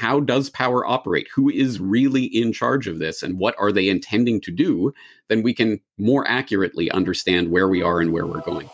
how does power operate? Who is really in charge of this and what are they intending to do? Then we can more accurately understand where we are and where we're going.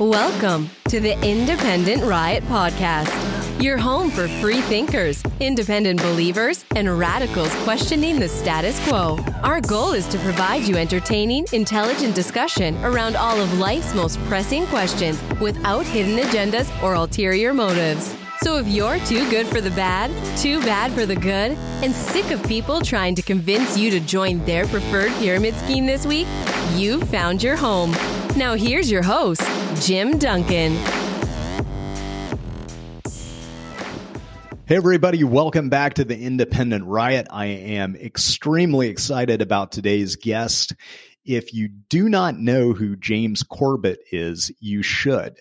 Welcome to the Independent Riot Podcast, your home for free thinkers, independent believers, and radicals questioning the status quo. Our goal is to provide you entertaining, intelligent discussion around all of life's most pressing questions without hidden agendas or ulterior motives. So if you're too good for the bad, too bad for the good, and sick of people trying to convince you to join their preferred pyramid scheme this week, you've found your home. Now here's your host, Jim Duncan. Hey, everybody, welcome back to the Independent Riot. I am extremely excited about today's guest. If you do not know who James Corbett is, you should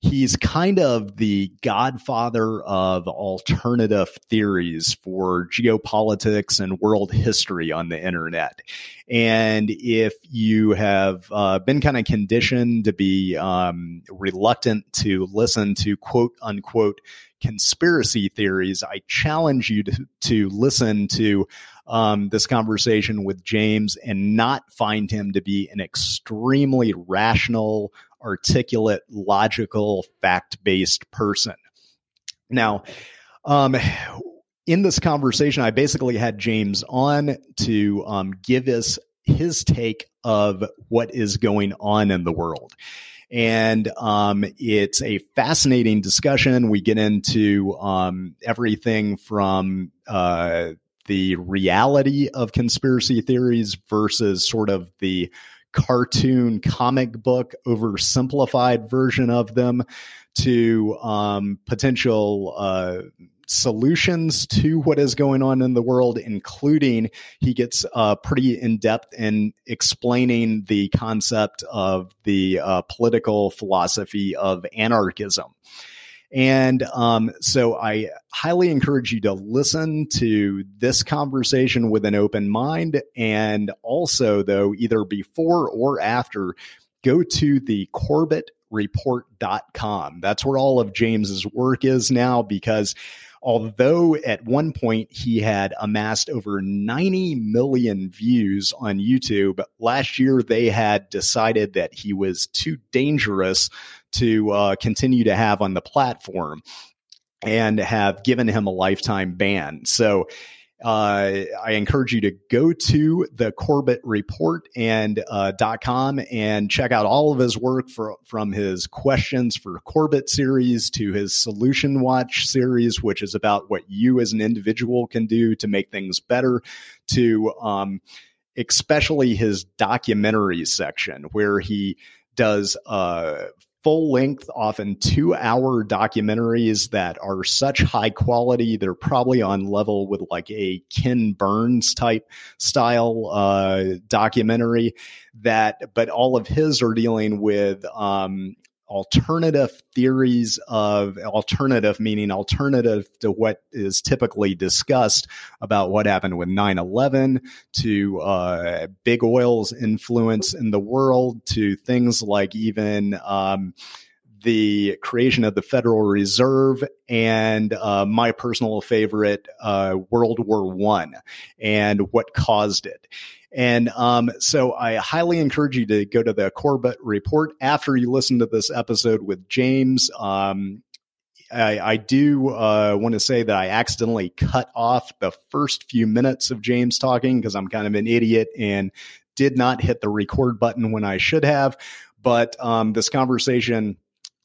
he's kind of the godfather of alternative theories for geopolitics and world history on the internet. And if you have uh, been kind of conditioned to be um, reluctant to listen to quote unquote conspiracy theories, I challenge you to, to listen to um, this conversation with James and not find him to be an extremely rational, articulate, logical, fact based person. Now, um, in this conversation, I basically had James on to um, give us his take of what is going on in the world. And um, it's a fascinating discussion. We get into um, everything from uh, the reality of conspiracy theories versus sort of the cartoon comic book oversimplified version of them to um, potential uh, solutions to what is going on in the world, including he gets uh, pretty in depth in explaining the concept of the uh, political philosophy of anarchism. And um, so I highly encourage you to listen to this conversation with an open mind. And also, though, either before or after, go to the CorbettReport.com. That's where all of James's work is now because although at one point he had amassed over 90 million views on YouTube, last year they had decided that he was too dangerous to uh, continue to have on the platform and have given him a lifetime ban. So uh, I encourage you to go to the Corbett Report and uh, .com and check out all of his work for, from his questions for Corbett series to his Solution Watch series, which is about what you as an individual can do to make things better, to um, especially his documentary section where he does uh, full length, often two hour documentaries that are such high quality. They're probably on level with like a Ken Burns type style uh, documentary that, but all of his are dealing with um, alternative theories of alternative meaning alternative to what is typically discussed about what happened with 9-11 to uh, big oil's influence in the world to things like even um, the creation of the Federal Reserve and uh, my personal favorite, uh, World War One, and what caused it. And um, so I highly encourage you to go to the Corbett Report after you listen to this episode with James. Um, I, I, do uh, want to say that I accidentally cut off the first few minutes of James talking because I'm kind of an idiot and did not hit the record button when I should have. But um, this conversation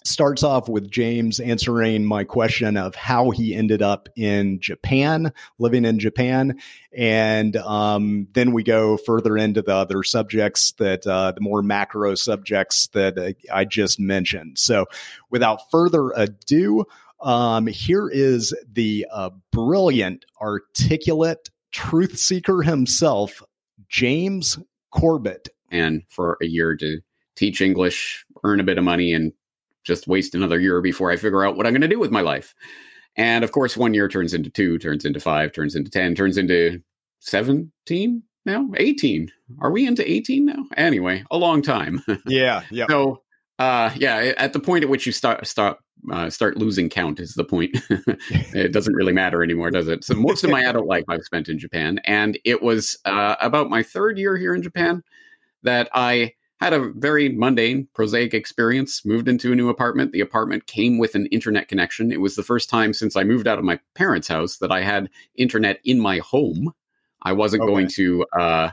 starts off with James answering my question of how he ended up in Japan, living in Japan. And um, then we go further into the other subjects that, uh, the more macro subjects that I just mentioned. So without further ado, um, here is the uh, brilliant, articulate truth seeker himself, James Corbett. And for a year to teach English, earn a bit of money, and just waste another year before I figure out what I'm going to do with my life. And of course, one year turns into two, turns into five, turns into 10, turns into 17 now, 18. Are we into 18 now? Anyway, a long time. Yeah. Yeah. so Uh, yeah, at the point at which you start start uh, start losing count is the point. it doesn't really matter anymore, does it? So most of my adult life I've spent in Japan, and it was uh, about my third year here in Japan that I had a very mundane, prosaic experience. Moved into a new apartment. The apartment came with an internet connection. It was the first time since I moved out of my parents' house that I had internet in my home. I wasn't okay. going to uh,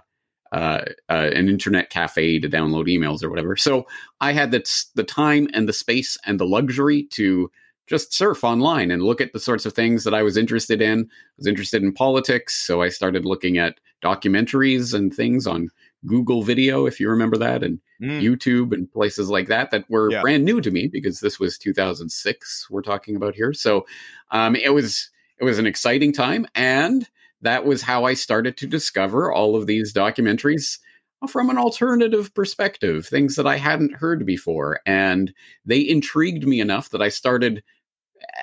uh, uh, an internet cafe to download emails or whatever. So I had the, the time and the space and the luxury to just surf online and look at the sorts of things that I was interested in. I was interested in politics, so I started looking at documentaries and things on Google Video, if you remember that, and mm. YouTube and places like that that were yeah. brand new to me because this was 2006 we're talking about here. So um, it was it was an exciting time and that was how I started to discover all of these documentaries from an alternative perspective, things that I hadn't heard before. And they intrigued me enough that I started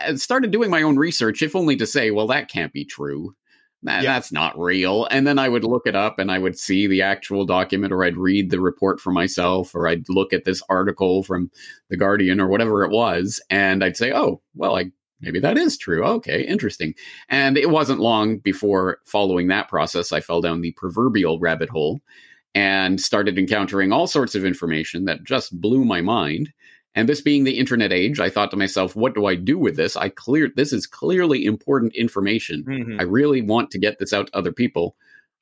uh, started doing my own research, if only to say, well, that can't be true. That, yeah. That's not real. And then I would look it up and I would see the actual document, or I'd read the report for myself, or I'd look at this article from The Guardian or whatever it was. And I'd say, oh, well, I maybe that is true. Okay, interesting. And it wasn't long before following that process, I fell down the proverbial rabbit hole and started encountering all sorts of information that just blew my mind. And this being the internet age, I thought to myself, what do I do with this? I clear this is clearly important information. Mm-hmm. I really want to get this out to other people.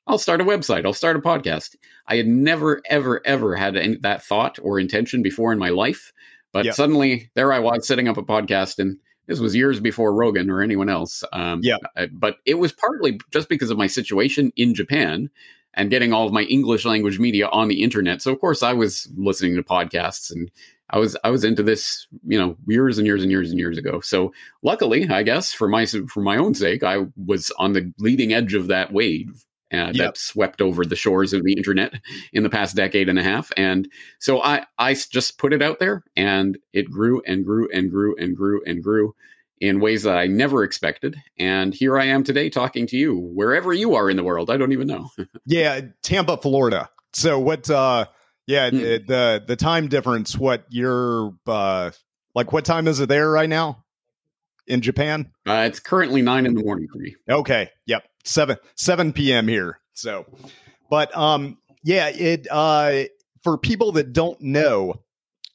I'll start a website. I'll start a podcast. I had never, ever, ever had any, that thought or intention before in my life. But yep. suddenly there I was setting up a podcast and this was years before Rogan or anyone else. Um, yeah. But it was partly just because of my situation in Japan and getting all of my English language media on the internet. So of course I was listening to podcasts and I was I was into this, you know, years and years and years and years ago. So luckily, I guess for my for my own sake, I was on the leading edge of that wave uh, yep. that swept over the shores of the internet in the past decade and a half. And so I, I just put it out there and it grew and grew and grew and grew and grew in ways that I never expected. And here I am today talking to you wherever you are in the world. I don't even know. yeah, Tampa, Florida. So what uh yeah, hmm. the the time difference what you're uh like what time is it there right now in Japan? Uh, it's currently 9 in the morning for me. Okay. Yep seven seven p.m. here. So, but um, yeah, it uh for people that don't know,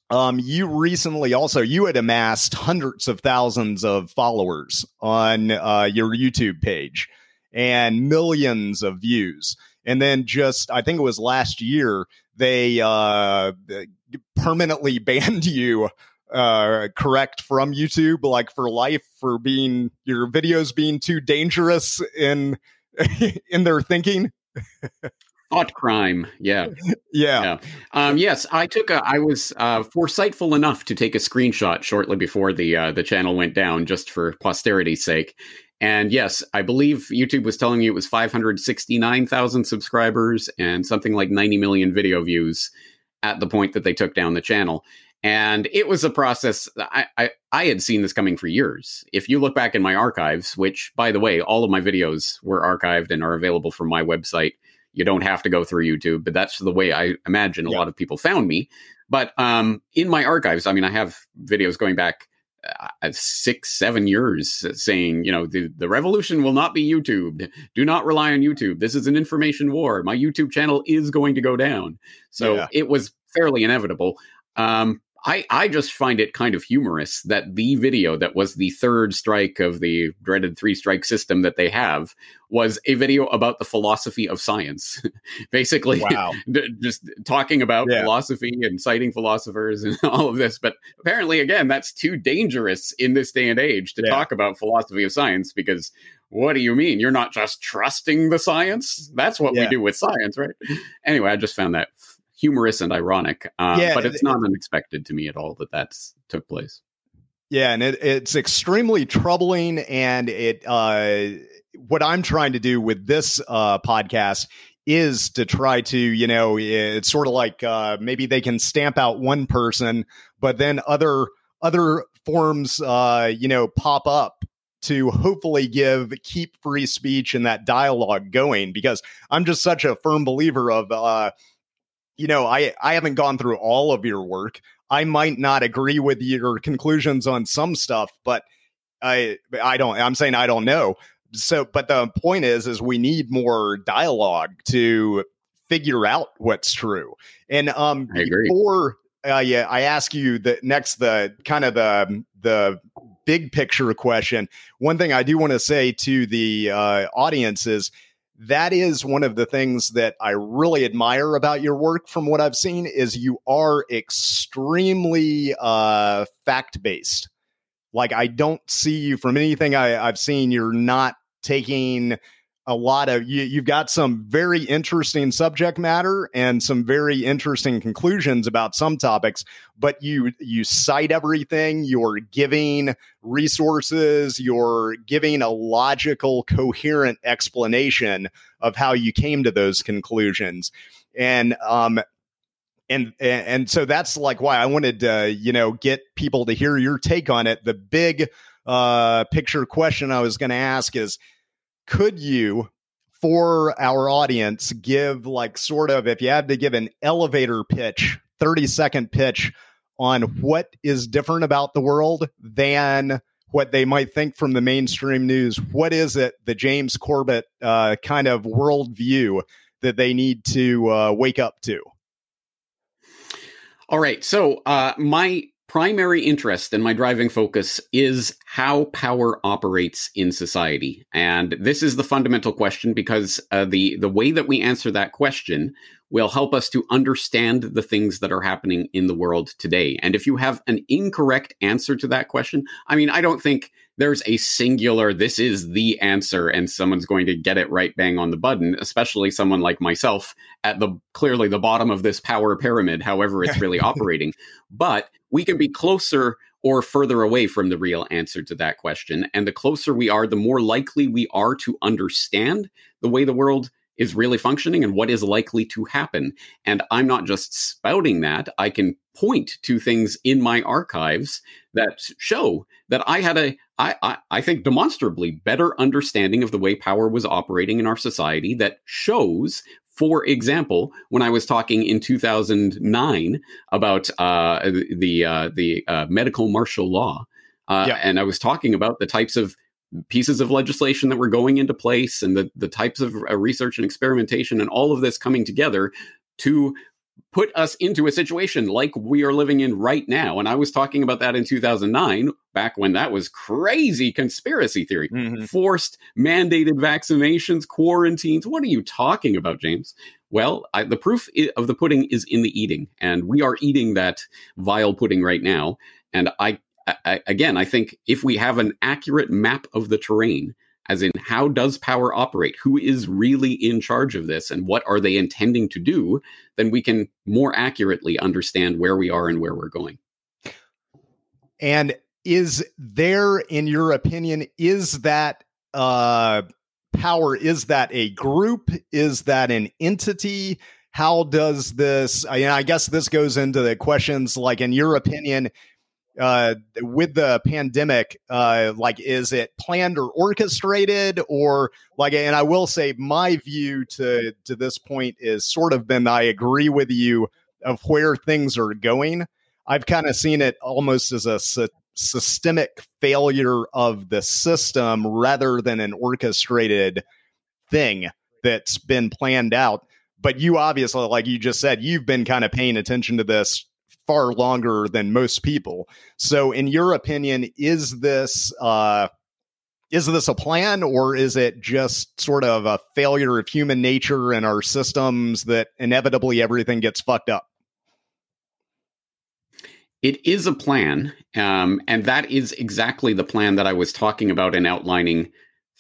um, you recently also you had amassed hundreds of thousands of followers on uh, your YouTube page and millions of views. And then just I think it was last year they uh, permanently banned you uh correct from YouTube like for life for being your videos being too dangerous in in their thinking. Thought crime, yeah, yeah. yeah. Um, yes, I took a. I was uh, foresightful enough to take a screenshot shortly before the uh, the channel went down, just for posterity's sake. And yes, I believe YouTube was telling me it was 569,000 subscribers and something like 90 million video views at the point that they took down the channel. And it was a process. I, I, I, had seen this coming for years. If you look back in my archives, which, by the way, all of my videos were archived and are available from my website. You don't have to go through YouTube, but that's the way I imagine a yeah. lot of people found me. But um, in my archives, I mean, I have videos going back uh, six, seven years saying, you know, the, the revolution will not be YouTube. Do not rely on YouTube. This is an information war. My YouTube channel is going to go down. So yeah. it was fairly inevitable. Um, I, I just find it kind of humorous that the video that was the third strike of the dreaded three strike system that they have was a video about the philosophy of science. Basically, wow. just talking about yeah. philosophy and citing philosophers and all of this. But apparently, again, that's too dangerous in this day and age to yeah. talk about philosophy of science because what do you mean? You're not just trusting the science? That's what yeah. we do with science, right? Anyway, I just found that humorous and ironic. Uh, yeah, but it's not unexpected to me at all that that's took place. Yeah, and it, it's extremely troubling. And it, uh, what I'm trying to do with this uh, podcast is to try to, you know, it's sort of like uh, maybe they can stamp out one person, but then other other forms, uh, you know, pop up to hopefully give keep free speech and that dialogue going because I'm just such a firm believer of uh, you know, I I haven't gone through all of your work. I might not agree with your conclusions on some stuff, but I I don't I'm saying I don't know. So but the point is is we need more dialogue to figure out what's true. And um I agree. before uh, yeah, I ask you the next the kind of the the big picture question. One thing I do want to say to the uh, audience is that is one of the things that I really admire about your work from what I've seen is you are extremely uh, fact based. Like I don't see you from anything I, I've seen, you're not taking a lot of you, you've got some very interesting subject matter and some very interesting conclusions about some topics but you you cite everything. You're giving resources. You're giving a logical coherent explanation of how you came to those conclusions. And um and and so that's like why I wanted to you know get people to hear your take on it. The big uh picture question I was going to ask is could you for our audience give like sort of if you had to give an elevator pitch 30 second pitch on what is different about the world than what they might think from the mainstream news what is it the james corbett uh, kind of worldview that they need to uh, wake up to? All right. So uh, my primary interest and my driving focus is how power operates in society. And this is the fundamental question because uh, the the way that we answer that question will help us to understand the things that are happening in the world today. And if you have an incorrect answer to that question i mean i don't think there's a singular this is the answer and someone's going to get it right bang on the button especially someone like myself at the clearly the bottom of this power pyramid however it's really operating. But we can be closer or further away from the real answer to that question and the closer we are the more likely we are to understand the way the world is really functioning and what is likely to happen. And i'm not just spouting that i can point to things in my archives that show that i had a I, I, I think demonstrably better understanding of the way power was operating in our society that shows for example, when I was talking in 2009 about uh, the uh, the uh, medical martial law, uh, yeah. and I was talking about the types of pieces of legislation that were going into place and the, the types of uh, research and experimentation and all of this coming together to put us into a situation like we are living in right now. And I was talking about that in 2009, back when that was crazy conspiracy theory. Mm-hmm. Forced mandated vaccinations, quarantines. What are you talking about, James? Well, I, the proof of the pudding is in the eating, and we are eating that vile pudding right now. And I, I again, I think if we have an accurate map of the terrain, as in how does power operate? Who is really in charge of this and what are they intending to do? Then we can more accurately understand where we are and where we're going. And is there in your opinion is that uh power is that a group? Is that an entity? How does this I, I guess this goes into the questions like in your opinion uh, with the pandemic, uh, like, is it planned or orchestrated, or like? And I will say, my view to to this point is sort of been I agree with you of where things are going. I've kind of seen it almost as a sy- systemic failure of the system rather than an orchestrated thing that's been planned out. But you obviously, like you just said, you've been kind of paying attention to this far longer than most people. So, in your opinion, is this uh, is this a plan, or is it just sort of a failure of human nature and our systems that inevitably everything gets fucked up? It is a plan, um, and that is exactly the plan that I was talking about and outlining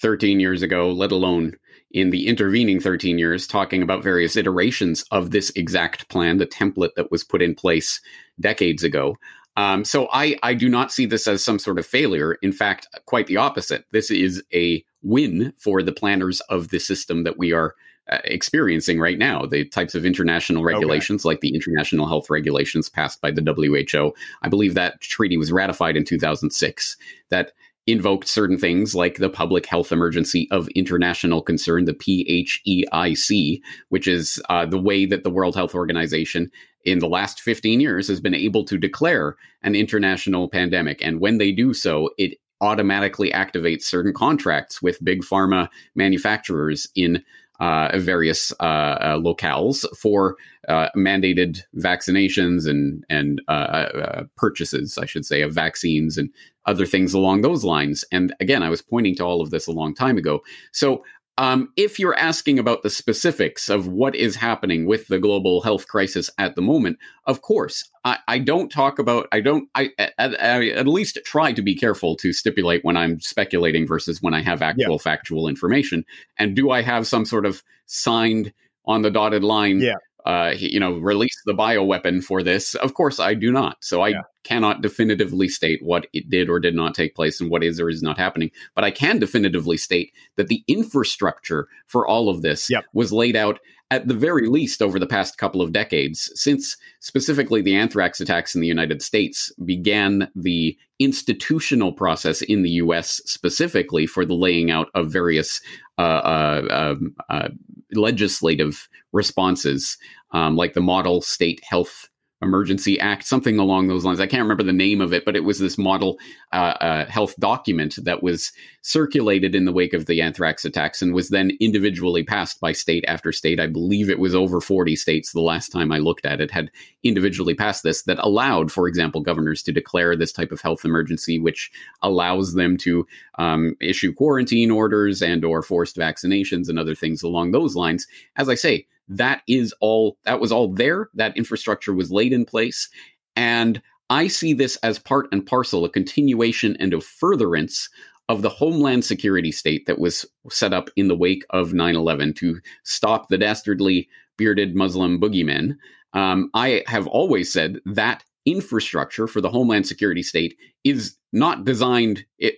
13 years ago, let alone in the intervening 13 years talking about various iterations of this exact plan, the template that was put in place decades ago. Um, so I, I do not see this as some sort of failure. In fact, quite the opposite. This is a win for the planners of the system that we are uh, experiencing right now. The types of international regulations, okay. like the international health regulations passed by the WHO. I believe that treaty was ratified in 2006. That invoked certain things like the Public Health Emergency of International Concern, the PHEIC, which is uh, the way that the World Health Organization in the last 15 years has been able to declare an international pandemic. And when they do so, it automatically activates certain contracts with big pharma manufacturers in various uh, uh, locales for uh, mandated vaccinations and and uh, uh, purchases, I should say, of vaccines and other things along those lines. And again, I was pointing to all of this a long time ago. So um, if you're asking about the specifics of what is happening with the global health crisis at the moment, of course, I, I don't talk about. I don't. I, I, I, at least try to be careful to stipulate when I'm speculating versus when I have actual yeah. factual information. And do I have some sort of signed on the dotted line yeah uh, you know, release the bioweapon for this. Of course, I do not. So I yeah. cannot definitively state what it did or did not take place and what is or is not happening. But I can definitively state that the infrastructure for all of this yep. was laid out at the very least over the past couple of decades, since specifically the anthrax attacks in the United States began the institutional process in the US specifically for the laying out of various uh, uh, um, uh, legislative responses, um, like the Model State Health Emergency Act, something along those lines. I can't remember the name of it, but it was this model uh, uh, health document that was circulated in the wake of the anthrax attacks and was then individually passed by state after state. I believe it was over 40 states the last time I looked at it had individually passed this that allowed, for example, governors to declare this type of health emergency, which allows them to um, issue quarantine orders and or forced vaccinations and other things along those lines. As I say, that is all that was all there that infrastructure was laid in place and i see this as part and parcel a continuation and a furtherance of the homeland security state that was set up in the wake of 9-11 to stop the dastardly bearded muslim boogeymen. Um, i have always said that infrastructure for the homeland security state is not designed it,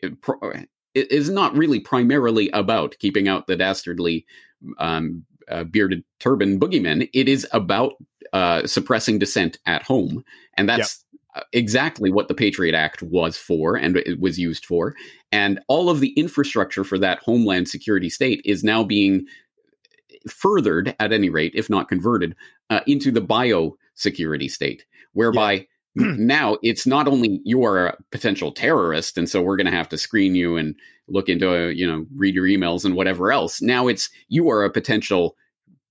it is not really primarily about keeping out the dastardly um, uh, bearded turban boogeymen. It is about uh, suppressing dissent at home, and that's yep. exactly what the Patriot Act was for, and it was used for. And all of the infrastructure for that homeland security state is now being furthered, at any rate, if not converted, uh, into the biosecurity state, whereby. Yep. now it's not only you are a potential terrorist and so we're going to have to screen you and look into a, you know read your emails and whatever else now it's you are a potential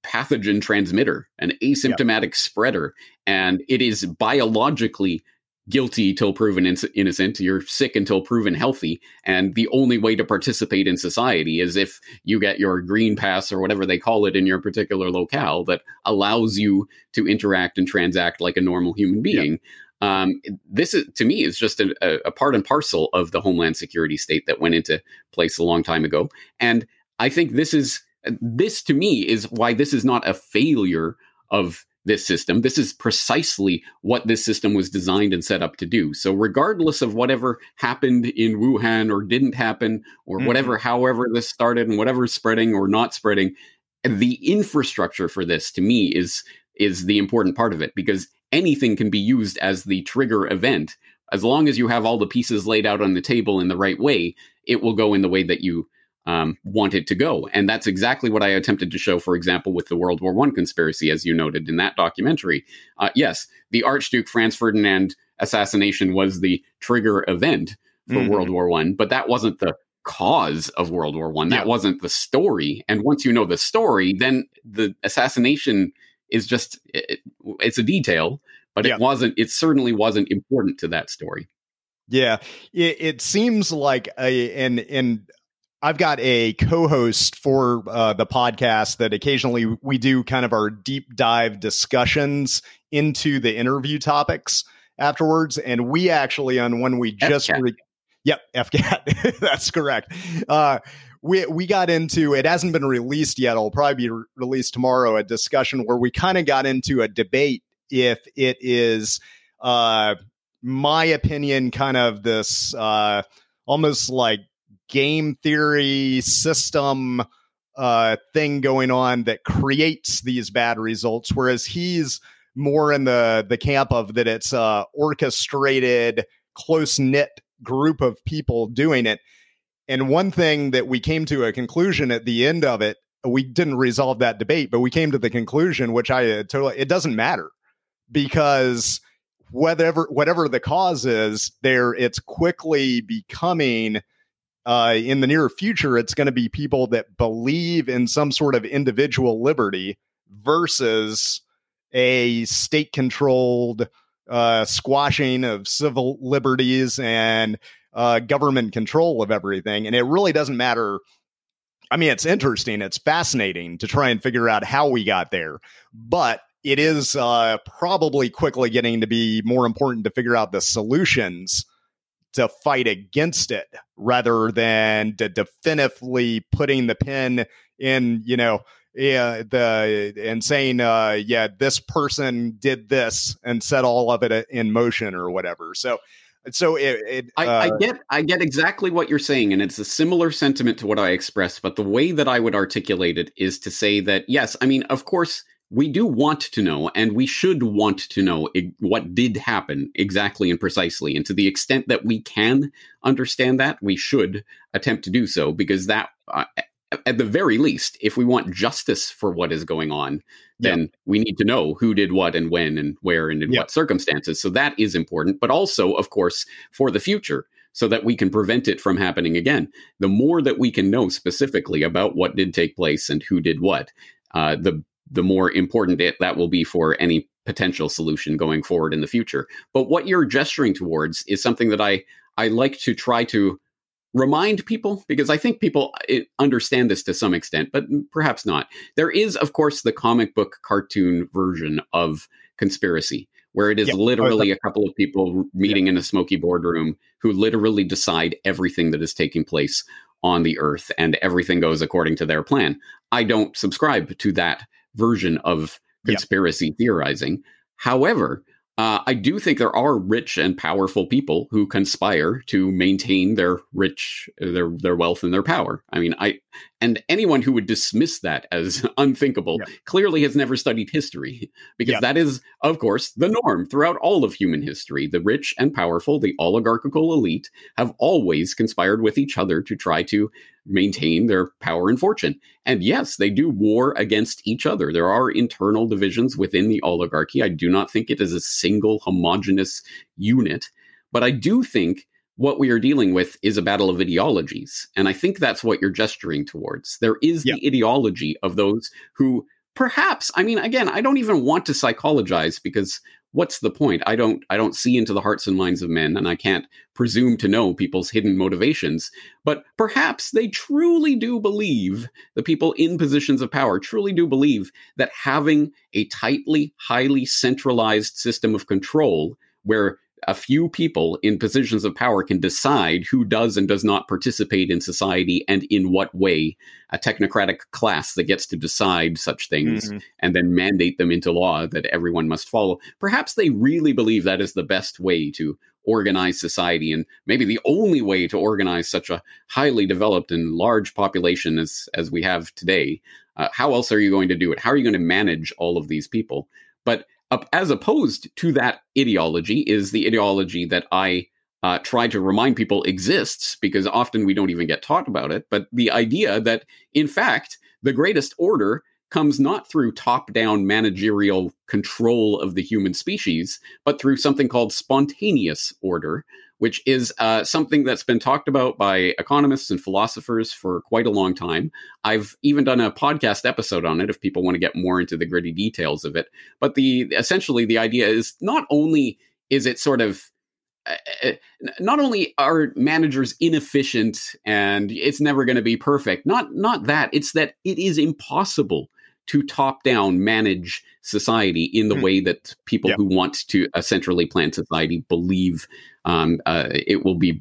pathogen transmitter an asymptomatic yep. spreader and it is biologically guilty till proven in- innocent you're sick until proven healthy and the only way to participate in society is if you get your green pass or whatever they call it in your particular locale that allows you to interact and transact like a normal human being yep. Um, this is to me is just a, a, part and parcel of the homeland security state that went into place a long time ago, and I think this is this to me is why this is not a failure of this system. This is precisely what this system was designed and set up to do. So, regardless of whatever happened in Wuhan or didn't happen, or mm-hmm. whatever, however this started and whatever is spreading or not spreading, the infrastructure for this to me is is the important part of it because anything can be used as the trigger event. As long as you have all the pieces laid out on the table in the right way, it will go in the way that you um, want it to go. And that's exactly what I attempted to show, for example, with the World War I conspiracy, as you noted in that documentary. Uh, yes, the Archduke Franz Ferdinand assassination was the trigger event for mm-hmm. World War One, but that wasn't the cause of World War One. That yeah. wasn't the story. And once you know the story, then the assassination is just it, it's a detail, but yeah. it wasn't. It certainly wasn't important to that story. Yeah, it, it seems like a and and I've got a co-host for uh, the podcast that occasionally we do kind of our deep dive discussions into the interview topics afterwards, and we actually on one we just re- yep FCAT that's correct. Uh, we we got into it hasn't been released yet. It'll probably be re- released tomorrow. A discussion where we kind of got into a debate if it is, uh, my opinion, kind of this uh, almost like game theory system uh, thing going on that creates these bad results, whereas he's more in the the camp of that it's a orchestrated, close knit group of people doing it. And one thing that we came to a conclusion at the end of it, we didn't resolve that debate, but we came to the conclusion, which I uh, totally, it doesn't matter because whatever whatever the cause is, there it's quickly becoming uh, in the near future, it's going to be people that believe in some sort of individual liberty versus a state controlled uh, squashing of civil liberties and uh, government control of everything. And it really doesn't matter. I mean, it's interesting, it's fascinating to try and figure out how we got there. But it is uh, probably quickly getting to be more important to figure out the solutions to fight against it rather than to definitively putting the pin in, you know, yeah, the and saying, uh, yeah, this person did this and set all of it in motion or whatever. So, so it, it I, uh, I, get, I get exactly what you're saying, and it's a similar sentiment to what I expressed. But the way that I would articulate it is to say that yes, I mean, of course, we do want to know, and we should want to know what did happen exactly and precisely. And to the extent that we can understand that, we should attempt to do so, because that, uh, at the very least, if we want justice for what is going on, then we need to know who did what and when and where and in what circumstances. So that is important. But also, of course, for the future, so that we can prevent it from happening again. The more that we can know specifically about what did take place and who did what, uh, the the more important it, that will be for any potential solution going forward in the future. But what you're gesturing towards is something that I I like to try to remind people because I think people eh, understand this to some extent, but perhaps not. There is, of course, the comic book cartoon version of conspiracy, where it is literally a couple of people meeting in a smoky boardroom who literally decide everything that is taking place on the earth and everything goes according to their plan. I don't subscribe to that version of conspiracy theorizing. However, uh, I do think there are rich and powerful people who conspire to maintain their rich their their wealth and their power. I mean, I and anyone who would dismiss that as unthinkable yeah. clearly has never studied history because yeah. that is, of course, the norm throughout all of human history. The rich and powerful, the oligarchical elite, have always conspired with each other to try to maintain their power and fortune. And yes, they do war against each other. There are internal divisions within the oligarchy. I do not think it is a single homogenous unit, but I do think what we are dealing with is a battle of ideologies. And I think that's what you're gesturing towards. There is yeah. the ideology of those who perhaps, I mean, again, I don't even want to psychologize because what's the point? I don't I don't see into the hearts and minds of men and I can't presume to know people's hidden motivations. But perhaps they truly do believe, the people in positions of power truly do believe that having a tightly, highly centralized system of control where a few people in positions of power can decide who does and does not participate in society and in what way. A technocratic class that gets to decide such things mm-hmm. and then mandate them into law that everyone must follow. Perhaps they really believe that is the best way to organize society and maybe the only way to organize such a highly developed and large population as as we have today. Uh, how else are you going to do it? How are you going to manage all of these people? But as opposed to that ideology is the ideology that I uh, try to remind people exists because often we don't even get taught about it. But the idea that, in fact, the greatest order comes not through top down managerial control of the human species, but through something called spontaneous order, which is uh, something that's been talked about by economists and philosophers for quite a long time. I've even done a podcast episode on it if people want to get more into the gritty details of it. But the essentially the idea is not only is it sort of uh, uh not only are managers inefficient and it's never going to be perfect not not that it's that it is impossible to top down manage society in the mm. way that people who want to a centrally planned society believe um, uh, it will be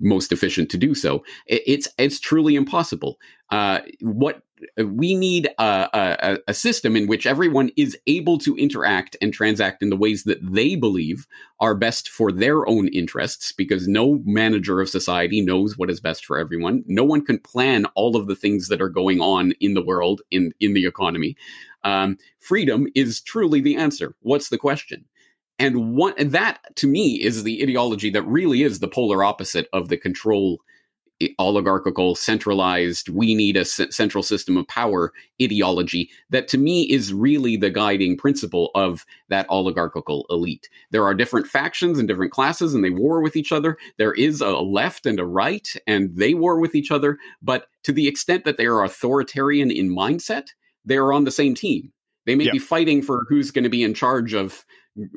most efficient to do so. It, it's it's truly impossible. Uh, what we need a, a, a, system in which everyone is able to interact and transact in the ways that they believe are best for their own interests because no manager of society knows what is best for everyone. No one can plan all of the things that are going on in the world in in the economy. Um, freedom is truly the answer. What's the question? And one and that to me is the ideology that really is the polar opposite of the control oligarchical, centralized, we need a c- central system of power ideology that to me is really the guiding principle of that oligarchical elite. There are different factions and different classes, and they war with each other. There is a left and a right, and they war with each other. But to the extent that they are authoritarian in mindset, they are on the same team. They may yeah. be fighting for who's going to be in charge of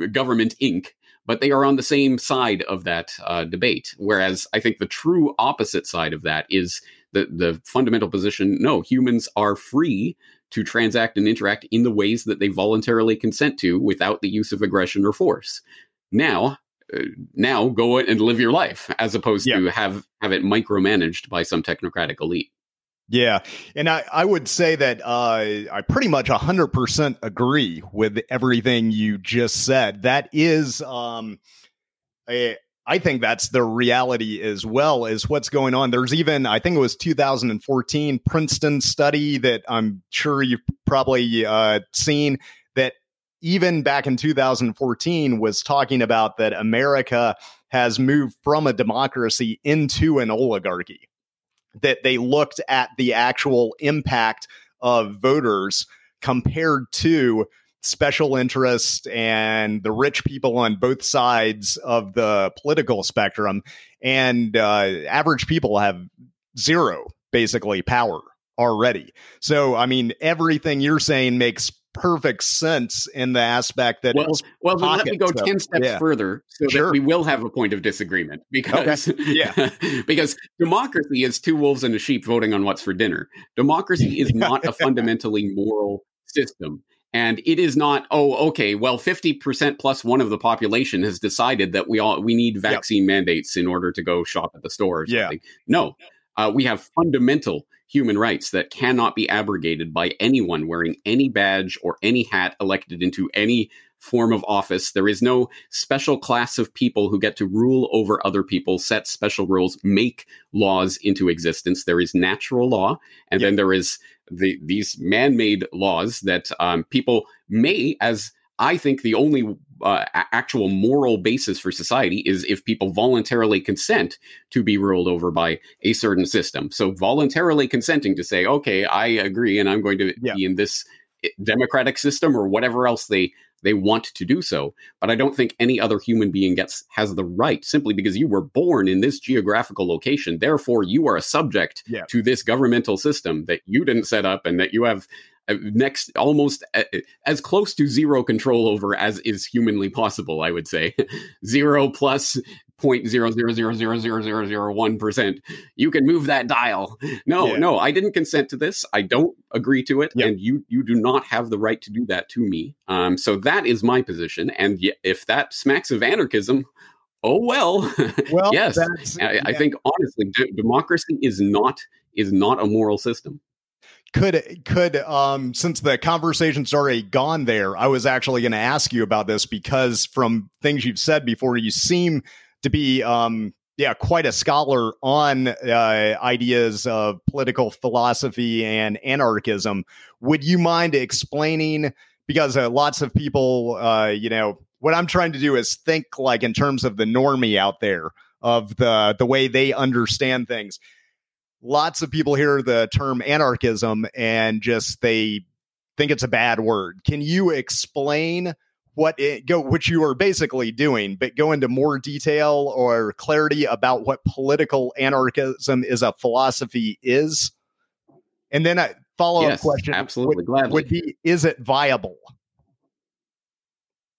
uh, government Inc., but they are on the same side of that uh, debate. Whereas I think the true opposite side of that is the the fundamental position: no, humans are free to transact and interact in the ways that they voluntarily consent to, without the use of aggression or force. Now, uh, now go and live your life, as opposed yeah. to have have it micromanaged by some technocratic elite. Yeah. And I, I would say that uh, I pretty much 100% agree with everything you just said. That is, um, a, I think that's the reality as well as what's going on. There's even, I think it was 2014 Princeton study that I'm sure you've probably uh, seen that even back in 2014 was talking about that America has moved from a democracy into an oligarchy that they looked at the actual impact of voters compared to special interest and the rich people on both sides of the political spectrum. And uh, average people have zero, basically, power already. So, I mean, everything you're saying makes perfect sense in the aspect that well, well let me go 10 steps yeah. further so sure. that we will have a point of disagreement because okay. yeah because democracy is two wolves and a sheep voting on what's for dinner democracy is not a fundamentally moral system and it is not oh okay well 50% plus one of the population has decided that we all we need vaccine yep. mandates in order to go shop at the store or something yeah. no uh, we have fundamental human rights that cannot be abrogated by anyone wearing any badge or any hat elected into any form of office. There is no special class of people who get to rule over other people, set special rules, make laws into existence. There is natural law, and yep. then there is the, these man-made laws that um, people may, as I think the only uh, actual moral basis for society is if people voluntarily consent to be ruled over by a certain system. So voluntarily consenting to say, okay, I agree, and I'm going to yeah. be in this eh, democratic system or whatever else they they want to do so but i don't think any other human being gets has the right simply because you were born in this geographical location therefore you are a subject yeah. to this governmental system that you didn't set up and that you have uh, next almost uh, as close to zero control over as is humanly possible i would say zero plus zero zero zero zero zero zero zero one percent. You can move that dial. No yeah. no i didn't consent to this. I don't agree to it yep. and you you do not have the right to do that to me. Um so that is my position and if that smacks of anarchism oh well. Well yes. I, I, think honestly d- democracy is not is not a moral system. Could could um since the conversation's already gone there i was actually going to ask you about this because from things you've said before you seem to be um yeah quite a scholar on uh, ideas of political philosophy and anarchism would you mind explaining because uh, lots of people uh you know what i'm trying to do is think like in terms of the normie out there of the the way they understand things lots of people hear the term anarchism and just they think it's a bad word. Can you explain what it go which you are basically doing, but go into more detail or clarity about what political anarchism is a philosophy is? And then a follow up yes, question absolutely would, would be is it viable?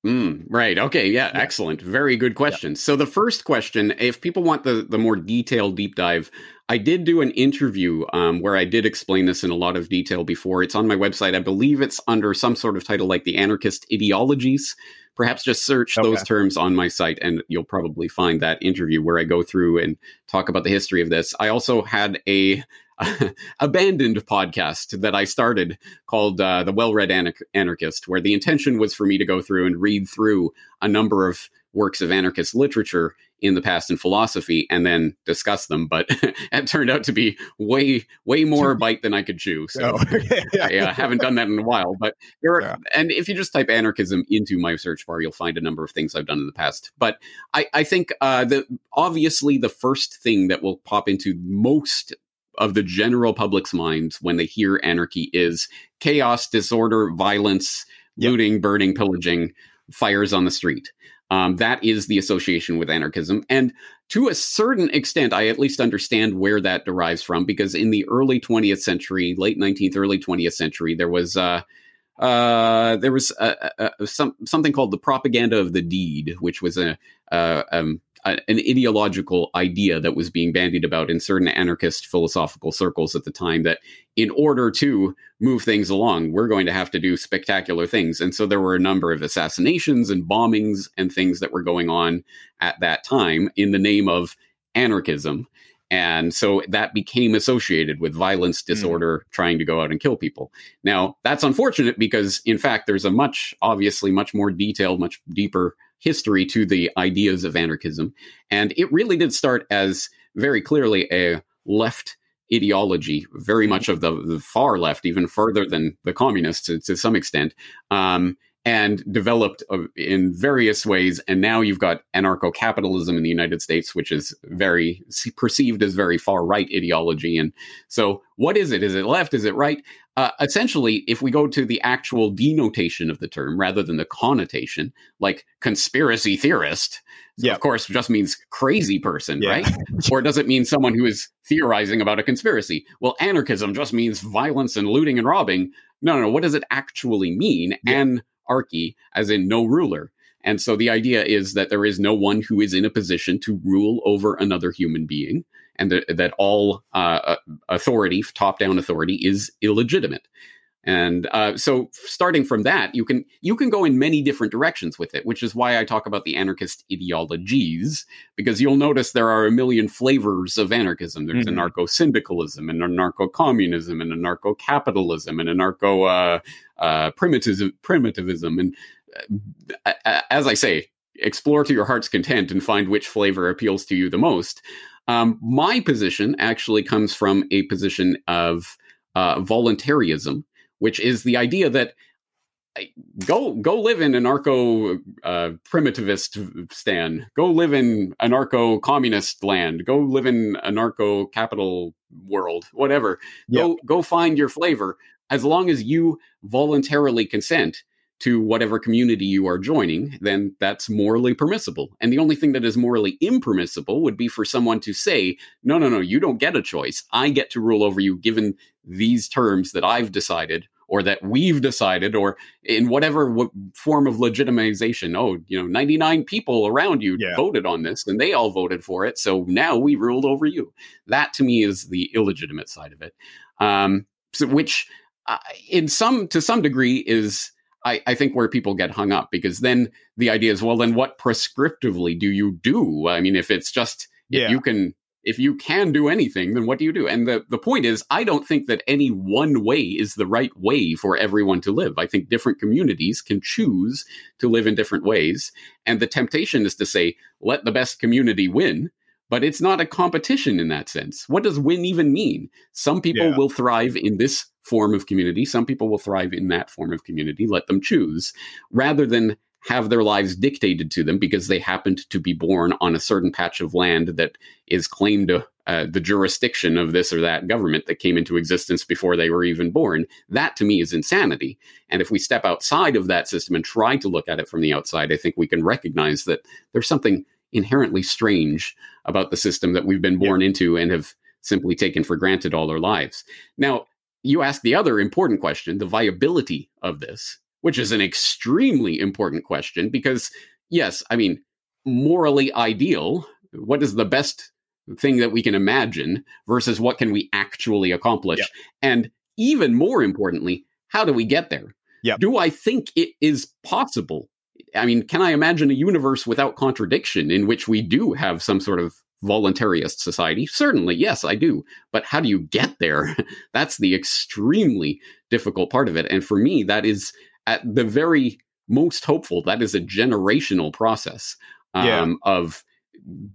Mm, right. Okay. Yeah, yeah, Excellent. Very good question. Yeah. So the first question, if people want the the more detailed deep dive, I did do an interview um, where I did explain this in a lot of detail before. It's on my website. I believe it's under some sort of title like the anarchist ideologies. Perhaps just search okay. those terms on my site and you'll probably find that interview where I go through and talk about the history of this. I also had a abandoned podcast that I started called uh, The Well Read Anar- Anarchist, where the intention was for me to go through and read through a number of works of anarchist literature in the past in philosophy and then discuss them, but it turned out to be way, way more bite than I could chew. So oh, yeah. I uh, haven't done that in a while. But there are, yeah. and if you just type anarchism into my search bar, you'll find a number of things I've done in the past. But I, I think uh, the obviously the first thing that will pop into most of the general public's minds when they hear anarchy is chaos, disorder, violence, yep. looting, burning, pillaging, fires on the street. Um, that is the association with anarchism. And to a certain extent, I at least understand where that derives from because in the early 20th century, late 19th, early 20th century, there was. Uh, uh, there was some something called the propaganda of the deed, which was a, um, a, an ideological idea that was being bandied about in certain anarchist philosophical circles at the time that in order to move things along, we're going to have to do spectacular things. And so there were a number of assassinations and bombings and things that were going on at that time in the name of anarchism. And so that became associated with violence, hmm. disorder, mm. trying to go out and kill people. Now, that's unfortunate because, in fact, there's a much, obviously, much more detailed, much deeper history to the ideas of anarchism. And it really did start as very clearly a left ideology, very much of the, the far left, even further than the communists to, to some extent. Um, and developed uh, in various ways. And now you've got anarcho capitalism in the United States, which is very perceived as very far right ideology. And so, what is it? Is it left? Is it right? Uh, essentially, if we go to the actual denotation of the term rather than the connotation, like conspiracy theorist, yeah. of course, just means crazy person, yeah. right? or does it mean someone who is theorizing about a conspiracy? Well, anarchism just means violence and looting and robbing. No, no, no. What does it actually mean? Yeah. And archy, as in no ruler. And so the idea is that there is no one who is in a position to rule over another human being, and that, that all uh, uh authority, top down authority, is illegitimate. And uh, so, starting from that, you can you can go in many different directions with it, which is why I talk about the anarchist ideologies, because you'll notice there are a million flavors of anarchism. There's mm-hmm. anarcho syndicalism, and anarcho communism, and anarcho capitalism, and anarcho uh, uh, primitivism, primitivism, and uh, as I say, explore to your heart's content and find which flavor appeals to you the most. Um, my position actually comes from a position of uh, voluntarism which is the idea that go go live in anarcho uh, primitivist stan. Go live in anarcho communist land. Go live in anarcho capital world whatever. Go go find your flavor. As long as you voluntarily consent to whatever community you are joining then that's morally permissible. And the only thing that is morally impermissible would be for someone to say no no no you don't get a choice. I get to rule over you given these terms that i've decided or that we've decided or in whatever w- form of legitimization oh you know 99 people around you yeah. voted on this and they all voted for it so now we ruled over you that to me is the illegitimate side of it um, so which uh, in some to some degree is I, I, think where people get hung up because then the idea is well then what prescriptively do you do i mean if it's just yeah. if you can if you can do anything, then what do you do? And the, the point is, I don't think that any one way is the right way for everyone to live. I think different communities can choose to live in different ways. And the temptation is to say, let the best community win. But it's not a competition in that sense. What does win even mean? Some people yeah. will thrive in this form of community. Some people will thrive in that form of community. Let them choose rather than have their lives dictated to them because they happened to be born on a certain patch of land that is claimed to uh, the jurisdiction of this or that government that came into existence before they were even born. That to me is insanity. And if we step outside of that system and try to look at it from the outside, I think we can recognize that there's something inherently strange about the system that we've been born yeah. into and have simply taken for granted all our lives. Now, you ask the other important question the viability of this which is an extremely important question because, yes, I mean, morally ideal, what is the best thing that we can imagine versus what can we actually accomplish? And even more importantly, how do we get there? Yeah. Do I think it is possible? I mean, can I imagine a universe without contradiction in which we do have some sort of voluntarist society? Certainly, yes, I do. But how do you get there? That's the extremely difficult part of it. And for me, that is at the very most hopeful, that is a generational process um, yeah. of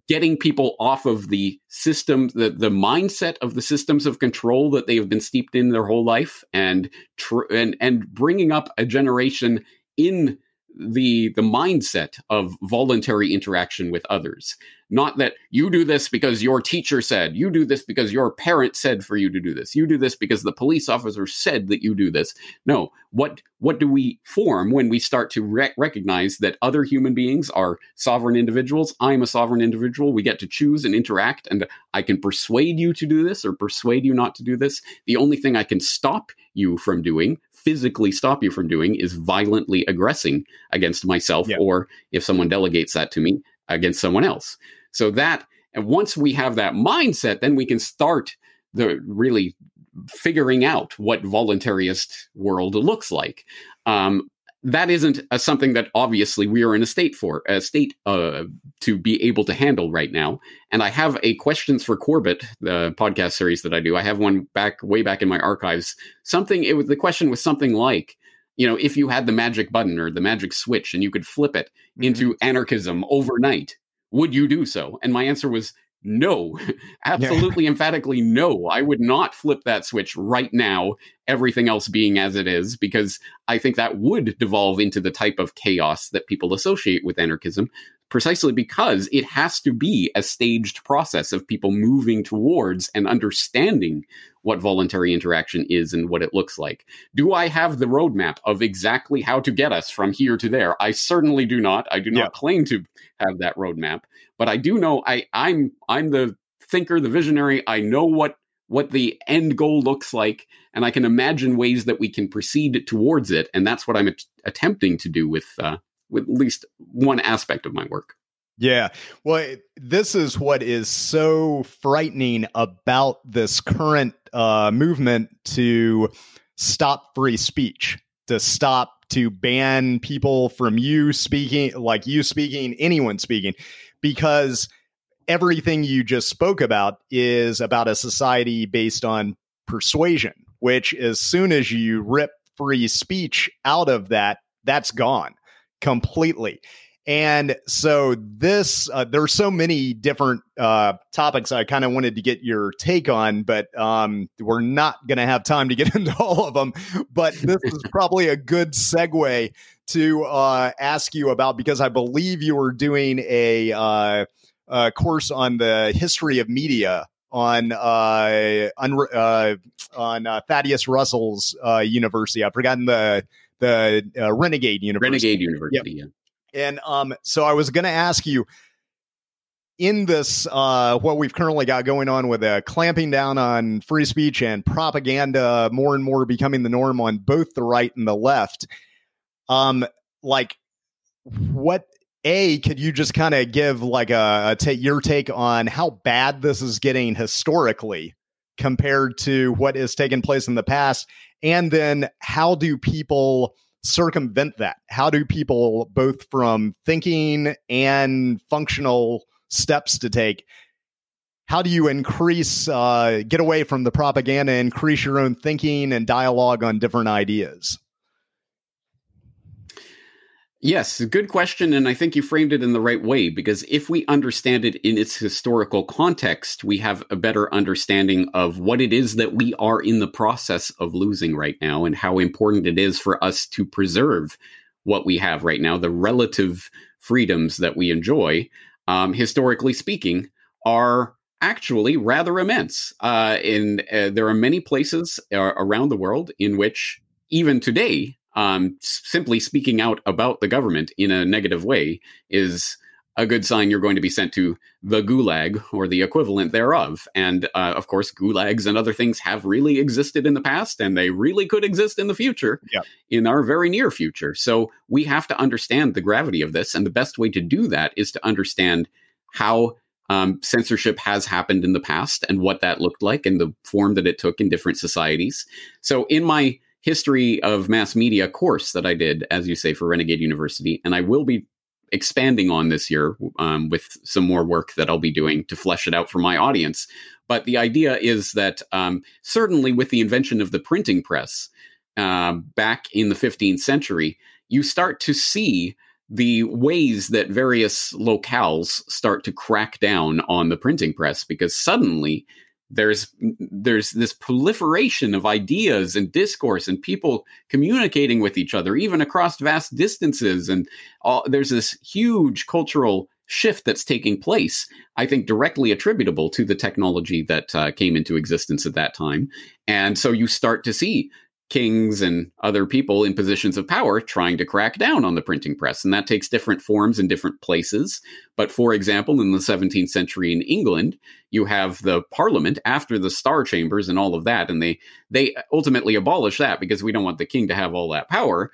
getting people off of the system, the, the mindset of the systems of control that they have been steeped in their whole life, and tr- and and bringing up a generation in the the mindset of voluntary interaction with others. Not that you do this because your teacher said you do this because your parent said for you to do this you do this because the police officer said that you do this. No what what do we form when we start to re- recognize that other human beings are sovereign individuals? I'm a sovereign individual. We get to choose and interact and i can persuade you to do this or persuade you not to do this. The only thing i can stop you from doing physically stop you from doing is violently aggressing against myself yeah. or if someone delegates that to me against someone else so that and once we have that mindset then we can start the really figuring out what voluntarist world looks like um, that isn't a, something that obviously we are in a state for a state uh, to be able to handle right now. And I have a questions for Corbett, the podcast series that I do. I have one back way back in my archives. Something it was the question was something like, you know, if you had the magic button or the magic switch and you could flip it mm-hmm. into anarchism overnight, would you do so? And my answer was no, absolutely yeah. emphatically no. I would not flip that switch right now, everything else being as it is, because I think that would devolve into the type of chaos that people associate with anarchism, precisely because it has to be a staged process of people moving towards and understanding what voluntary interaction is and what it looks like. Do I have the roadmap of exactly how to get us from here to there? I certainly do not. I do not yeah. claim to have that roadmap but I do know I I'm I'm the thinker, the visionary. I know what what the end goal looks like, and I can imagine ways that we can proceed towards it, and that's what I'm at- attempting to do with uh, with at least one aspect of my work. Yeah. Well, this is what is so frightening about this current uh, movement to stop free speech, to stop, to ban people from you speaking, like you speaking, anyone speaking because everything you just spoke about is about a society based on persuasion, which as soon as you rip free speech out of that, that's gone completely. And so this, uh, there are so many different uh, topics I kind of wanted to get your take on, but um, we're not going to have time to get into all of them. But this is probably a good segue to uh, ask you about because I believe you were doing a, uh, a course on the history of media on uh, on, uh, on uh, Thaddeus Russell's uh, university. I've forgotten the the uh, Renegade University. Renegade University. Yep. Yeah. And um, so I was going to ask you in this uh, what we've currently got going on with uh, clamping down on free speech and propaganda more and more becoming the norm on both the right and the left um, like what a could you just kind of give like a, a take your take on how bad this is getting historically compared to what has taken place in the past? And then how do people circumvent that? How do people both from thinking and functional steps to take how do you increase uh, get away from the propaganda increase your own thinking and dialogue on different ideas Yes, good question. And I think you framed it in the right way because if we understand it in its historical context, we have a better understanding of what it is that we are in the process of losing right now and how important it is for us to preserve what we have right now, the relative freedoms that we enjoy, um, historically speaking, are actually rather immense. Uh, and uh, there are many places uh, around the world in which, even today, um, simply speaking out about the government in a negative way is a good sign you're going to be sent to the gulag or the equivalent thereof. And uh, of course, gulags and other things have really existed in the past, and they really could exist in the future, yeah. in our very near future. So we have to understand the gravity of this. And the best way to do that is to understand how um, censorship has happened in the past and what that looked like and the form that it took in different societies. So in my history of mass media course that I did, as you say, for Renegade University. And I will be expanding on this year um, with some more work that I'll be doing to flesh it out for my audience. But the idea is that um, certainly with the invention of the printing press uh, back in the 15th century, you start to see the ways that various locales start to crack down on the printing press because suddenly there's there's this proliferation of ideas and discourse and people communicating with each other even across vast distances. And all, there's this huge cultural shift that's taking place i think directly attributable to the technology that uh, came into existence at that time. And so you start to see kings and other people in positions of power trying to crack down on the printing press. And that takes different forms in different places. But for example, in the 17th century in England, you have the parliament after the star chambers and all of that. And they, they ultimately abolish that because we don't want the king to have all that power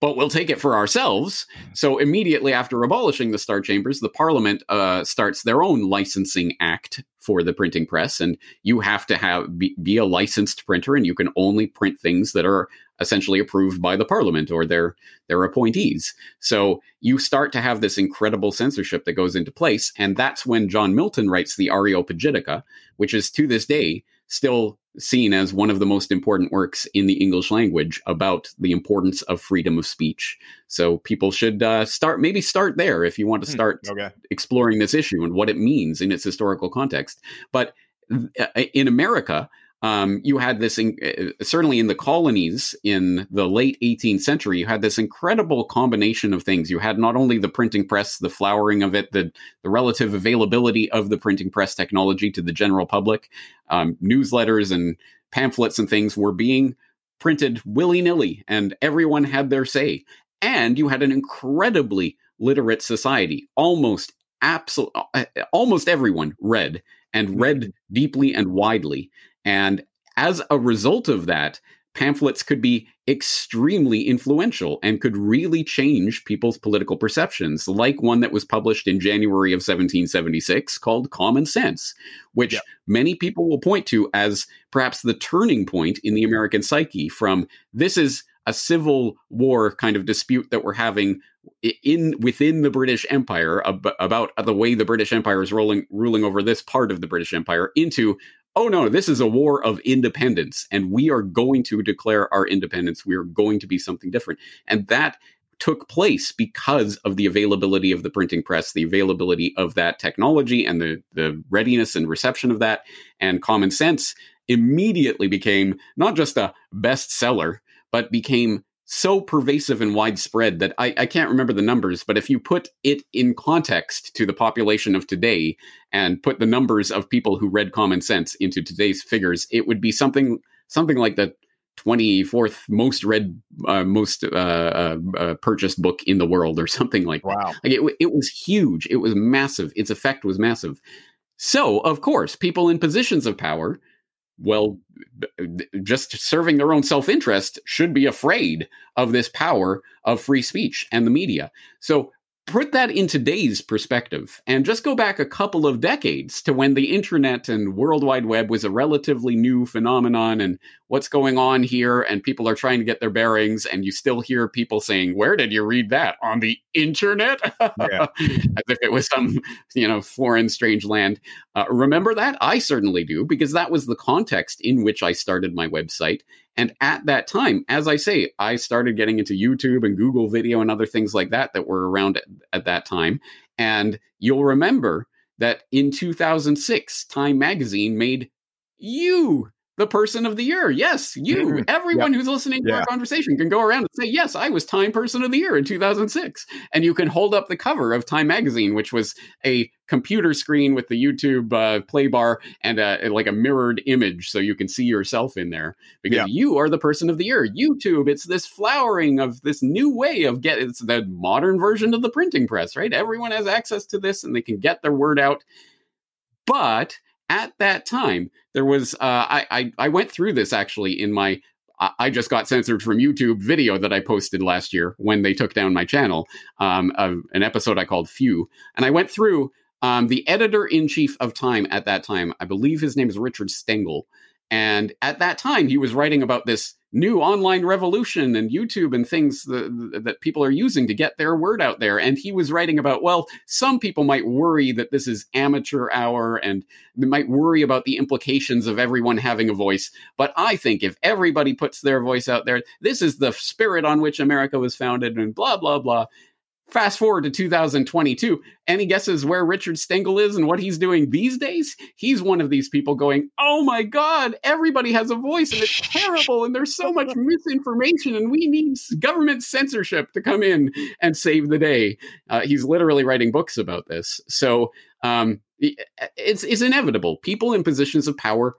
but we'll take it for ourselves. So immediately after abolishing the Star Chambers, the Parliament uh, starts their own licensing act for the printing press, and you have to have be, be, a licensed printer, and you can only print things that are essentially approved by the Parliament or their their appointees. So you start to have this incredible censorship that goes into place, and that's when John Milton writes the Areopagitica, which is to this day still seen as one of the most important works in the English language about the importance of freedom of speech. So people should uh, start, maybe start there if you want to hmm, start okay. exploring this issue and what it means in its historical context. But uh, in America, um, you had this in, uh, certainly in the colonies in the late 18th century you had this incredible combination of things. You had not only the printing press the flowering of it the, the relative availability of the printing press technology to the general public. Um, newsletters and pamphlets and things were being printed willy-nilly and everyone had their say. And you had an incredibly literate society. Almost absolutely uh, almost everyone read and read mm-hmm. deeply and widely and as a result of that, pamphlets could be extremely influential and could really change people's political perceptions, like one that was published in January of 1776 called Common Sense, which many people will point to as perhaps the turning point in the American psyche from this is a civil war kind of dispute that we're having in within the British Empire ab- about the way the British Empire is rolling ruling over this part of the British Empire into oh no, this is a war of independence, and we are going to declare our independence. We are going to be something different. And that took place because of the availability of the printing press, the availability of that technology, and the, the readiness and reception of that. And common sense immediately became not just a bestseller, but became so pervasive and widespread that I, I, can't remember the numbers, but if you put it in context to the population of today and put the numbers of people who read Common Sense into today's figures, it would be something something like the 24th most read, uh, most uh, uh, uh, purchased book in the world, or something like wow. that. Like it, it was huge. It was massive. Its effect was massive. So, of course, people in positions of power well, uh, just serving their own self interest should be afraid of this power of free speech and the media. So put that in today's perspective and just go back a couple of decades to when the internet and world wide web was a relatively new phenomenon and what's going on here and people are trying to get their bearings and you still hear people saying where did you read that? On the internet? As if it was some you know foreign strange land uh, remember that i certainly do because that was the context in which i started my website and at that time, as I say, I started getting into YouTube and Google video and other things like that that were around at, at that time. And you'll remember that in 2006, Time Magazine made you the person of the year. Yes, you. Mm-hmm. Everyone yep. who's listening to yeah. our conversation can go around and say, Yes, I was Time Person of the Year in 2006. And you can hold up the cover of Time Magazine, which was a computer screen with the YouTube uh, play bar and uh, like a mirrored image so you can see yourself in there because yeah. you are the person of the year. YouTube, it's this flowering of this new way of get it's the modern version of the printing press, right? Everyone has access to this and they can get their word out. But at that time, there was uh, I, I, I went through this actually in my I just got censored from YouTube video that I posted last year when they took down my channel, um, an episode I called Few, and I went through um, the editor in chief of Time at that time. I believe his name is Richard Stengel, and at that time he was writing about this new online revolution and YouTube and things that, that people are using to get their word out there. And he was writing about, well, some people might worry that this is amateur hour and they might worry about the implications of everyone having a voice. But I think if everybody puts their voice out there, this is the spirit on which America was founded and blah, blah, blah. Fast forward to 2022. Any guesses where Richard Stengel is and what he's doing these days? He's one of these people going, Oh my God, everybody has a voice and it's terrible and there's so much misinformation and we need government censorship to come in and save the day. Uh, he's literally writing books about this. So um, it's, it's inevitable. People in positions of power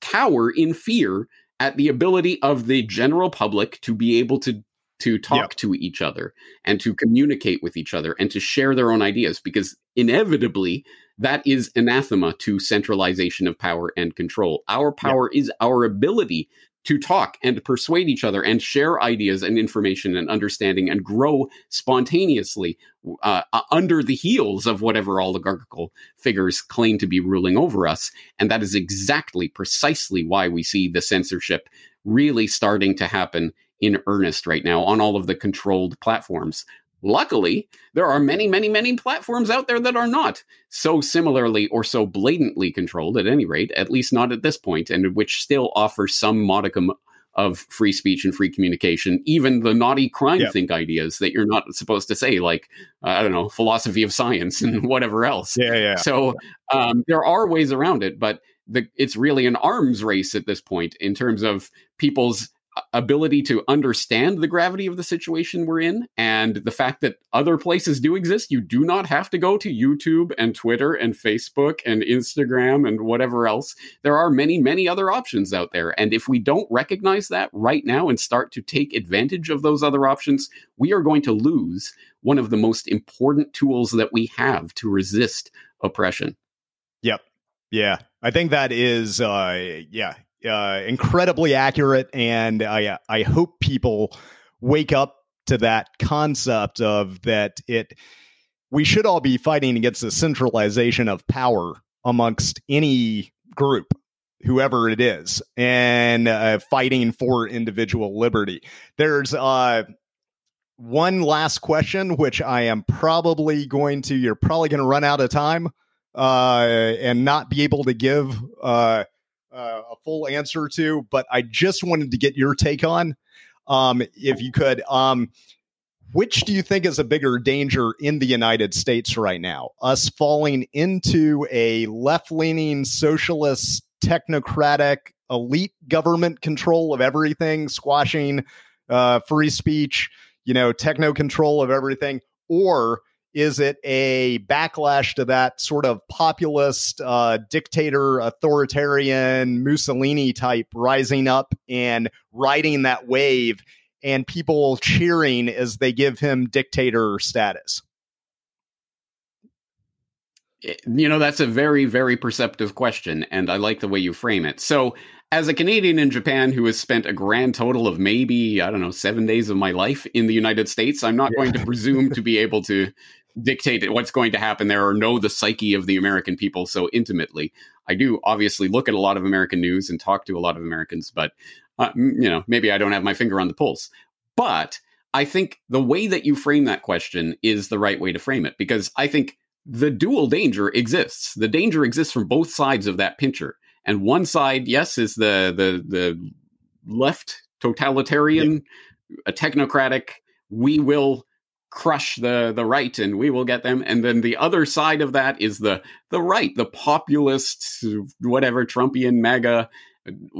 cower in fear at the ability of the general public to be able to to talk yep. to each other and to communicate with each other and to share their own ideas because inevitably that is anathema to centralization of power and control. Our power yep. is our ability to talk and persuade each other and share ideas and information and understanding and grow spontaneously uh, under the heels of whatever oligarchical figures claim to be ruling over us. And that is exactly, precisely why we see the censorship really starting to happen in earnest right now on all of the controlled platforms. Luckily, there are many, many, many platforms out there that are not so similarly or so blatantly controlled, at any rate, at least not at this point, and which still offer some modicum of free speech and free communication, even the naughty crime yep. think ideas that you're not supposed to say, like, uh, I don't know, philosophy of science and whatever else. Yeah, yeah. So um, there are ways around it, but the, it's really an arms race at this point in terms of people's ability to understand the gravity of the situation we're in and the fact that other places do exist. You do not have to go to YouTube and Twitter and Facebook and Instagram and whatever else. There are many, many other options out there. And if we don't recognize that right now and start to take advantage of those other options, we are going to lose one of the most important tools that we have to resist oppression. Yep. Yeah. I think that is, uh, yeah, uh, incredibly accurate, and I I hope people wake up to that concept of that it we should all be fighting against the centralization of power amongst any group whoever it is and uh, fighting for individual liberty. There's uh one last question which i am probably going to you're probably going to run out of time uh and not be able to give uh a full answer to, but I just wanted to get your take on, um, if you could. Um, which do you think is a bigger danger in the United States right now? Us falling into a left leaning socialist, technocratic, elite government control of everything, squashing uh, free speech, you know, techno control of everything, or is it a backlash to that sort of populist, uh, dictator, authoritarian, Mussolini type rising up and riding that wave and people cheering as they give him dictator status? Eh, you know, that's a very, very perceptive question, and I like the way you frame it. So, as a Canadian in Japan who has spent a grand total of maybe, I don't know, seven days of my life in the United States, I'm not yeah. going to presume to be able to dictate what's going to happen there or know the psyche of the American people so intimately. I do obviously look at a lot of American news and talk to a lot of Americans, but uh, you know, maybe I don't have my finger on the pulse. But I think the way that you frame that question is the right way to frame it because I think the dual danger exists. The danger exists from both sides of that pincher. And one side, yes, is the the the left totalitarian, a technocratic, we will crush the the right and we will get them. And then the other side of that is the the right the populist whatever trumpian maga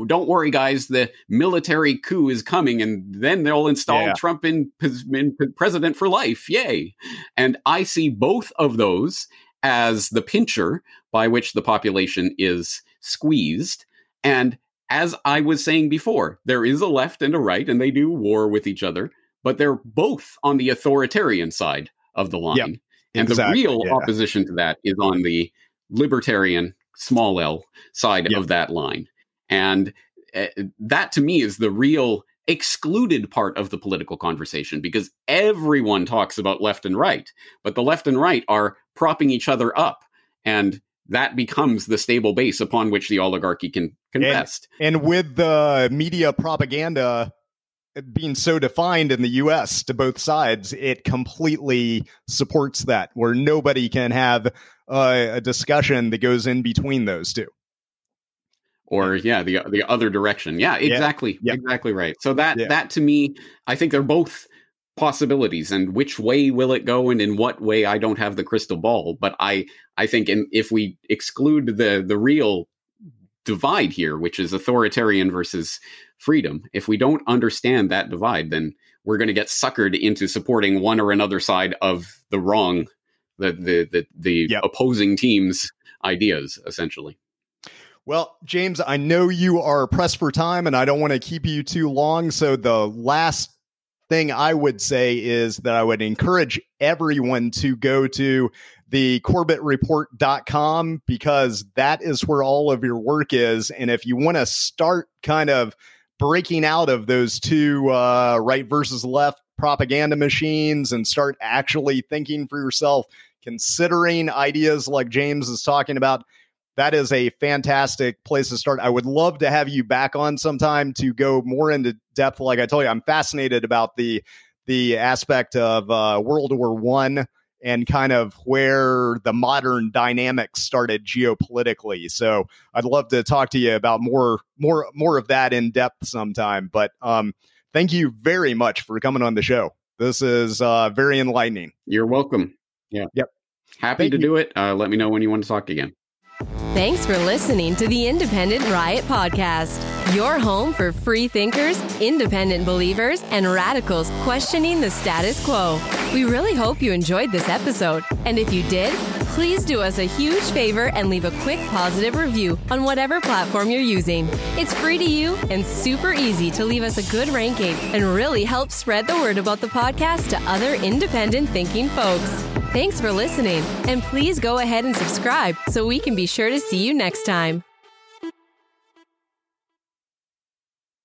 don't worry guys the military coup is coming and then they'll install yeah. trump in, in president for life. Yay. And i see both of those as the pincher by which the population is squeezed. And as i was saying before there is a left and a right and they do war with each other but they're both on the authoritarian side of the line. Yep, and exactly, the real yeah. opposition to that is on the libertarian, small l side yep. of that line. And uh, that to me is the real excluded part of the political conversation because everyone talks about left and right, but the left and right are propping each other up. And that becomes the stable base upon which the oligarchy can, can and, rest. And with the media propaganda being so defined in the US to both sides, it completely supports that, where nobody can have uh, a discussion that goes in between those two. Or yeah, the the other direction. Yeah, exactly, yeah. exactly right. So that yeah. that to me, I think they're both possibilities and which way will it go and in what way I don't have the crystal ball but I I think in, if we exclude the the real divide here which is authoritarian versus freedom if we don't understand that divide then we're going to get suckered into supporting one or another side of the wrong the the the, the yep. opposing teams ideas essentially well, James, I know you are pressed for time and I don't want to keep you too long. So, the last thing I would say is that I would encourage everyone to go to the corbettreport.com because that is where all of your work is. And if you want to start kind of breaking out of those two uh, right versus left propaganda machines and start actually thinking for yourself, considering ideas like James is talking about, that is a fantastic place to start. I would love to have you back on sometime to go more into depth. Like I told you, I'm fascinated about the the aspect of uh, World War One and kind of where the modern dynamics started geopolitically. So I'd love to talk to you about more more more of that in depth sometime. But um, thank you very much for coming on the show. This is uh, very enlightening. You're welcome. Yeah. Yep. Happy thank to you. do it. Uh, let me know when you want to talk again. Thanks for listening to the Independent Riot Podcast, your home for free thinkers, independent believers, and radicals questioning the status quo. We really hope you enjoyed this episode. And if you did, please do us a huge favor and leave a quick positive review on whatever platform you're using. It's free to you and super easy to leave us a good ranking and really help spread the word about the podcast to other independent thinking folks. Thanks for listening, and please go ahead and subscribe so we can be sure to see you next time.